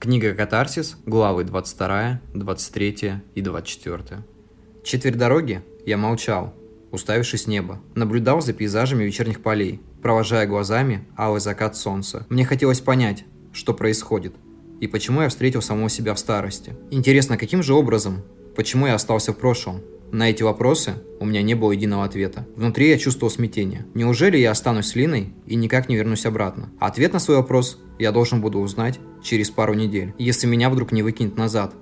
Книга «Катарсис», главы 22, 23 и 24. Четверть дороги я молчал, уставившись в небо. Наблюдал за пейзажами вечерних полей, провожая глазами алый закат солнца. Мне хотелось понять, что происходит, и почему я встретил самого себя в старости. Интересно, каким же образом? Почему я остался в прошлом? На эти вопросы у меня не было единого ответа. Внутри я чувствовал смятение. Неужели я останусь с Линой и никак не вернусь обратно? Ответ на свой вопрос я должен буду узнать через пару недель, если меня вдруг не выкинет назад.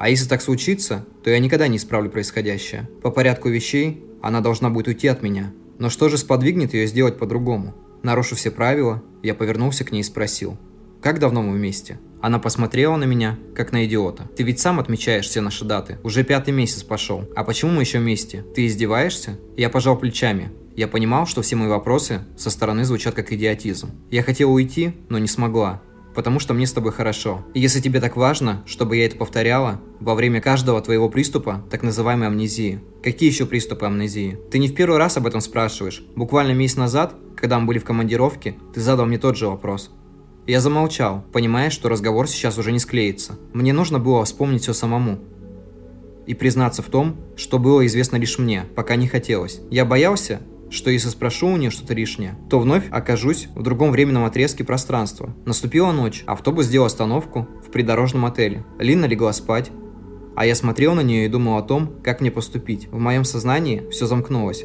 А если так случится, то я никогда не исправлю происходящее. По порядку вещей она должна будет уйти от меня. Но что же сподвигнет ее сделать по-другому? Нарушив все правила, я повернулся к ней и спросил. «Как давно мы вместе?» Она посмотрела на меня, как на идиота. «Ты ведь сам отмечаешь все наши даты. Уже пятый месяц пошел. А почему мы еще вместе? Ты издеваешься?» Я пожал плечами. Я понимал, что все мои вопросы со стороны звучат как идиотизм. Я хотел уйти, но не смогла. Потому что мне с тобой хорошо. И если тебе так важно, чтобы я это повторяла, во время каждого твоего приступа, так называемой амнезии. Какие еще приступы амнезии? Ты не в первый раз об этом спрашиваешь. Буквально месяц назад, когда мы были в командировке, ты задал мне тот же вопрос. Я замолчал, понимая, что разговор сейчас уже не склеится. Мне нужно было вспомнить все самому. И признаться в том, что было известно лишь мне, пока не хотелось. Я боялся, что если спрошу у нее что-то лишнее, то вновь окажусь в другом временном отрезке пространства. Наступила ночь, автобус сделал остановку в придорожном отеле. Лина легла спать, а я смотрел на нее и думал о том, как мне поступить. В моем сознании все замкнулось.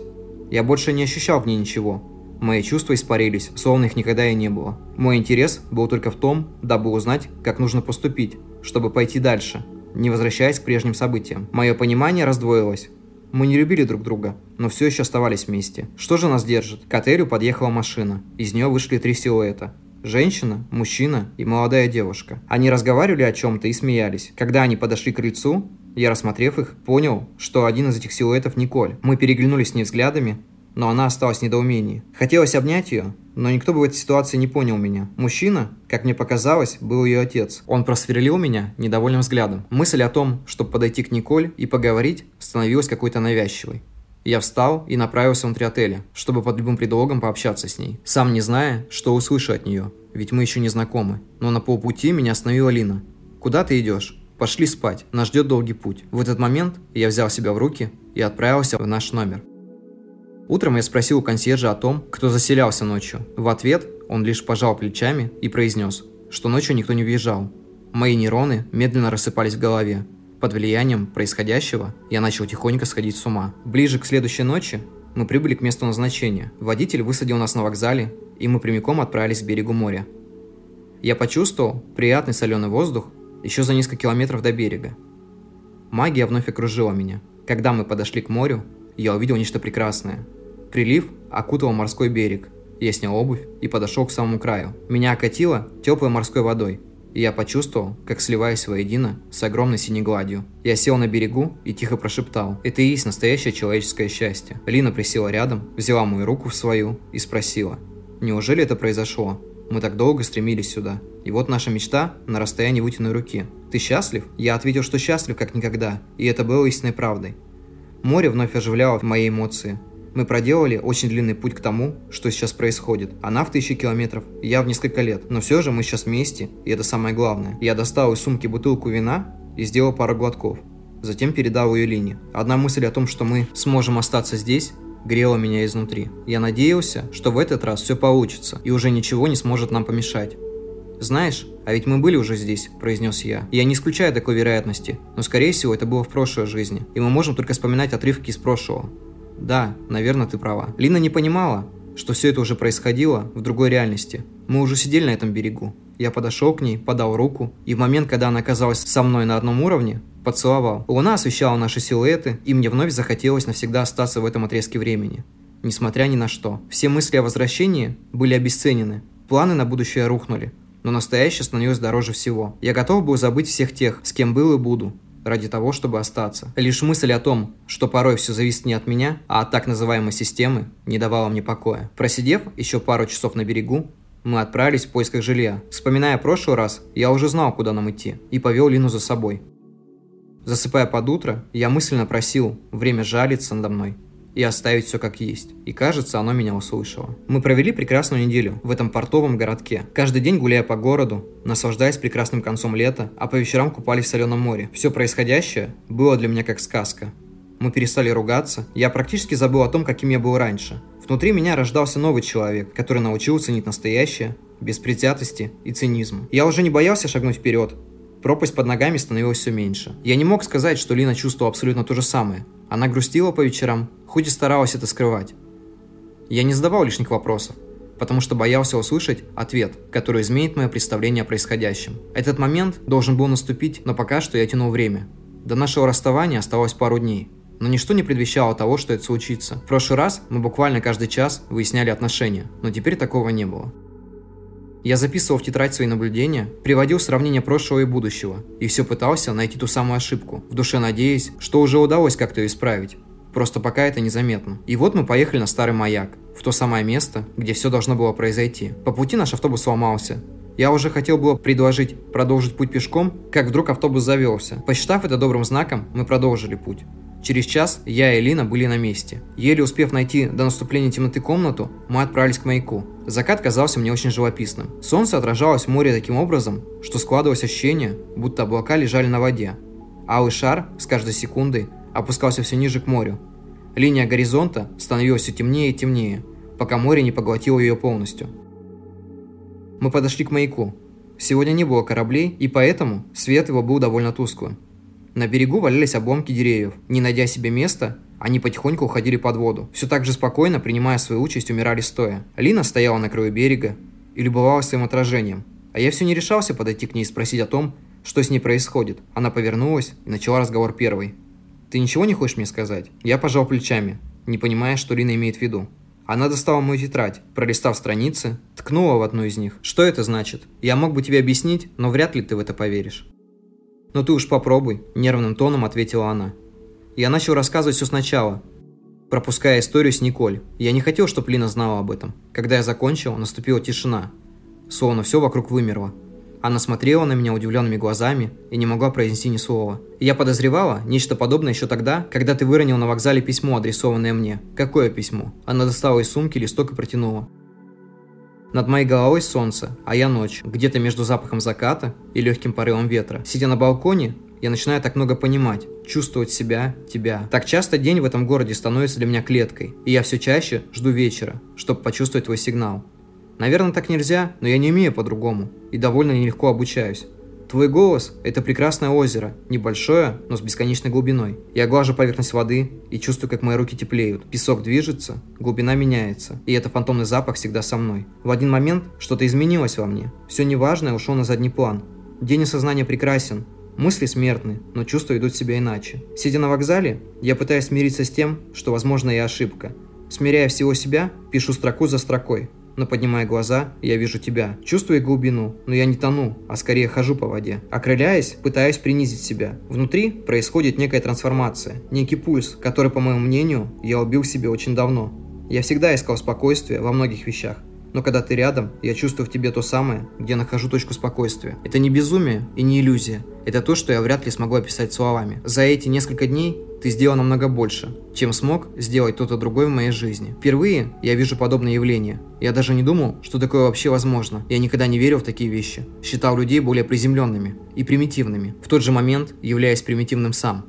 Я больше не ощущал к ней ничего, Мои чувства испарились, словно их никогда и не было. Мой интерес был только в том, дабы узнать, как нужно поступить, чтобы пойти дальше, не возвращаясь к прежним событиям. Мое понимание раздвоилось. Мы не любили друг друга, но все еще оставались вместе. Что же нас держит? К отелю подъехала машина. Из нее вышли три силуэта. Женщина, мужчина и молодая девушка. Они разговаривали о чем-то и смеялись. Когда они подошли к крыльцу, я, рассмотрев их, понял, что один из этих силуэтов Николь. Мы переглянулись с ней взглядами, но она осталась в недоумении. Хотелось обнять ее, но никто бы в этой ситуации не понял меня. Мужчина, как мне показалось, был ее отец. Он просверлил меня недовольным взглядом. Мысль о том, чтобы подойти к Николь и поговорить, становилась какой-то навязчивой. Я встал и направился внутрь отеля, чтобы под любым предлогом пообщаться с ней, сам не зная, что услышу от нее, ведь мы еще не знакомы. Но на полпути меня остановила Лина. «Куда ты идешь?» «Пошли спать, нас ждет долгий путь». В этот момент я взял себя в руки и отправился в наш номер. Утром я спросил у консьержа о том, кто заселялся ночью. В ответ он лишь пожал плечами и произнес, что ночью никто не въезжал. Мои нейроны медленно рассыпались в голове. Под влиянием происходящего я начал тихонько сходить с ума. Ближе к следующей ночи мы прибыли к месту назначения. Водитель высадил нас на вокзале, и мы прямиком отправились к берегу моря. Я почувствовал приятный соленый воздух еще за несколько километров до берега. Магия вновь окружила меня. Когда мы подошли к морю, я увидел нечто прекрасное. Прилив окутывал морской берег. Я снял обувь и подошел к самому краю. Меня окатило теплой морской водой, и я почувствовал, как сливаюсь воедино с огромной синей гладью. Я сел на берегу и тихо прошептал. Это и есть настоящее человеческое счастье. Лина присела рядом, взяла мою руку в свою и спросила. Неужели это произошло? Мы так долго стремились сюда. И вот наша мечта на расстоянии вытянутой руки. Ты счастлив? Я ответил, что счастлив как никогда. И это было истинной правдой. Море вновь оживляло мои эмоции. Мы проделали очень длинный путь к тому, что сейчас происходит. Она в тысячи километров, я в несколько лет. Но все же мы сейчас вместе, и это самое главное. Я достал из сумки бутылку вина и сделал пару глотков. Затем передал ее Лине. Одна мысль о том, что мы сможем остаться здесь, грела меня изнутри. Я надеялся, что в этот раз все получится, и уже ничего не сможет нам помешать. «Знаешь, а ведь мы были уже здесь», – произнес я. Я не исключаю такой вероятности, но скорее всего это было в прошлой жизни, и мы можем только вспоминать отрывки из прошлого. Да, наверное, ты права. Лина не понимала, что все это уже происходило в другой реальности. Мы уже сидели на этом берегу. Я подошел к ней, подал руку, и в момент, когда она оказалась со мной на одном уровне, поцеловал. Луна освещала наши силуэты, и мне вновь захотелось навсегда остаться в этом отрезке времени. Несмотря ни на что. Все мысли о возвращении были обесценены. Планы на будущее рухнули но настоящее становилось дороже всего. Я готов был забыть всех тех, с кем был и буду, ради того, чтобы остаться. Лишь мысль о том, что порой все зависит не от меня, а от так называемой системы, не давала мне покоя. Просидев еще пару часов на берегу, мы отправились в поисках жилья. Вспоминая прошлый раз, я уже знал, куда нам идти, и повел Лину за собой. Засыпая под утро, я мысленно просил время жалиться надо мной. И оставить все как есть. И кажется, оно меня услышало. Мы провели прекрасную неделю в этом портовом городке. Каждый день гуляя по городу, наслаждаясь прекрасным концом лета, а по вечерам купались в соленом море. Все происходящее было для меня как сказка. Мы перестали ругаться, я практически забыл о том, каким я был раньше. Внутри меня рождался новый человек, который научил ценить настоящее, без предвзятости и цинизма. Я уже не боялся шагнуть вперед. Пропасть под ногами становилась все меньше. Я не мог сказать, что Лина чувствовала абсолютно то же самое. Она грустила по вечерам, хоть и старалась это скрывать. Я не задавал лишних вопросов, потому что боялся услышать ответ, который изменит мое представление о происходящем. Этот момент должен был наступить, но пока что я тянул время. До нашего расставания осталось пару дней. Но ничто не предвещало того, что это случится. В прошлый раз мы буквально каждый час выясняли отношения, но теперь такого не было. Я записывал в тетрадь свои наблюдения, приводил сравнения прошлого и будущего, и все пытался найти ту самую ошибку, в душе надеясь, что уже удалось как-то ее исправить. Просто пока это незаметно. И вот мы поехали на старый маяк, в то самое место, где все должно было произойти. По пути наш автобус сломался. Я уже хотел было предложить продолжить путь пешком, как вдруг автобус завелся. Посчитав это добрым знаком, мы продолжили путь. Через час я и Лина были на месте. Еле успев найти до наступления темноты комнату, мы отправились к маяку. Закат казался мне очень живописным. Солнце отражалось в море таким образом, что складывалось ощущение, будто облака лежали на воде. Алый шар с каждой секундой опускался все ниже к морю. Линия горизонта становилась все темнее и темнее, пока море не поглотило ее полностью. Мы подошли к маяку. Сегодня не было кораблей, и поэтому свет его был довольно тусклым. На берегу валялись обломки деревьев. Не найдя себе места, они потихоньку уходили под воду. Все так же спокойно, принимая свою участь, умирали стоя. Лина стояла на краю берега и любовалась своим отражением. А я все не решался подойти к ней и спросить о том, что с ней происходит. Она повернулась и начала разговор первой. «Ты ничего не хочешь мне сказать?» Я пожал плечами, не понимая, что Лина имеет в виду. Она достала мою тетрадь, пролистав страницы, ткнула в одну из них. «Что это значит? Я мог бы тебе объяснить, но вряд ли ты в это поверишь». «Ну ты уж попробуй», – нервным тоном ответила она. Я начал рассказывать все сначала, пропуская историю с Николь. Я не хотел, чтобы Лина знала об этом. Когда я закончил, наступила тишина. Словно все вокруг вымерло. Она смотрела на меня удивленными глазами и не могла произнести ни слова. Я подозревала нечто подобное еще тогда, когда ты выронил на вокзале письмо, адресованное мне. Какое письмо? Она достала из сумки листок и протянула. Над моей головой солнце, а я ночь, где-то между запахом заката и легким порывом ветра. Сидя на балконе, я начинаю так много понимать, чувствовать себя, тебя. Так часто день в этом городе становится для меня клеткой, и я все чаще жду вечера, чтобы почувствовать твой сигнал. Наверное, так нельзя, но я не умею по-другому, и довольно нелегко обучаюсь. Твой голос – это прекрасное озеро, небольшое, но с бесконечной глубиной. Я глажу поверхность воды и чувствую, как мои руки теплеют. Песок движется, глубина меняется, и это фантомный запах всегда со мной. В один момент что-то изменилось во мне. Все неважное ушло на задний план. День осознания прекрасен, Мысли смертны, но чувства идут себя иначе. Сидя на вокзале, я пытаюсь смириться с тем, что, возможно, я ошибка. Смиряя всего себя, пишу строку за строкой но поднимая глаза, я вижу тебя. Чувствую глубину, но я не тону, а скорее хожу по воде. Окрыляясь, пытаюсь принизить себя. Внутри происходит некая трансформация, некий пульс, который, по моему мнению, я убил себе очень давно. Я всегда искал спокойствие во многих вещах, но когда ты рядом, я чувствую в тебе то самое, где нахожу точку спокойствия. Это не безумие и не иллюзия. Это то, что я вряд ли смогу описать словами. За эти несколько дней ты сделал намного больше, чем смог сделать кто-то другой в моей жизни. Впервые я вижу подобное явление. Я даже не думал, что такое вообще возможно. Я никогда не верил в такие вещи. Считал людей более приземленными и примитивными. В тот же момент являясь примитивным сам.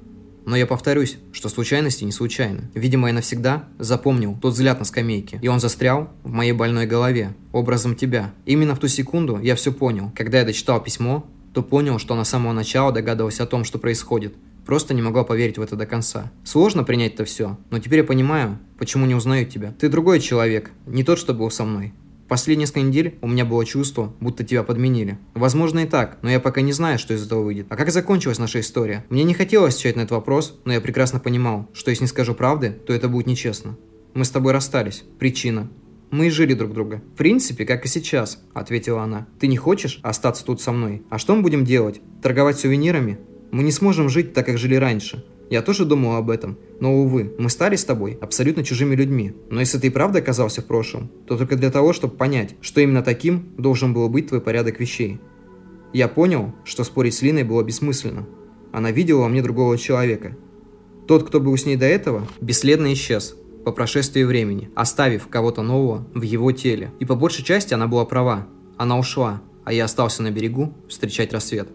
Но я повторюсь, что случайности не случайны. Видимо, я навсегда запомнил тот взгляд на скамейке, и он застрял в моей больной голове, образом тебя. Именно в ту секунду я все понял. Когда я дочитал письмо, то понял, что на самого начала догадывался о том, что происходит. Просто не могла поверить в это до конца. Сложно принять это все, но теперь я понимаю, почему не узнаю тебя. Ты другой человек, не тот, что был со мной. Последние несколько недель у меня было чувство, будто тебя подменили. Возможно и так, но я пока не знаю, что из этого выйдет. А как закончилась наша история? Мне не хотелось отвечать на этот вопрос, но я прекрасно понимал, что если не скажу правды, то это будет нечестно. Мы с тобой расстались. Причина. Мы жили друг друга. В принципе, как и сейчас, ответила она. Ты не хочешь остаться тут со мной? А что мы будем делать? Торговать сувенирами? Мы не сможем жить так, как жили раньше. Я тоже думал об этом, но, увы, мы стали с тобой абсолютно чужими людьми. Но если ты и правда оказался в прошлом, то только для того, чтобы понять, что именно таким должен был быть твой порядок вещей. Я понял, что спорить с Линой было бессмысленно. Она видела во мне другого человека. Тот, кто был с ней до этого, бесследно исчез. по прошествии времени, оставив кого-то нового в его теле. И по большей части она была права. Она ушла, а я остался на берегу встречать рассвет.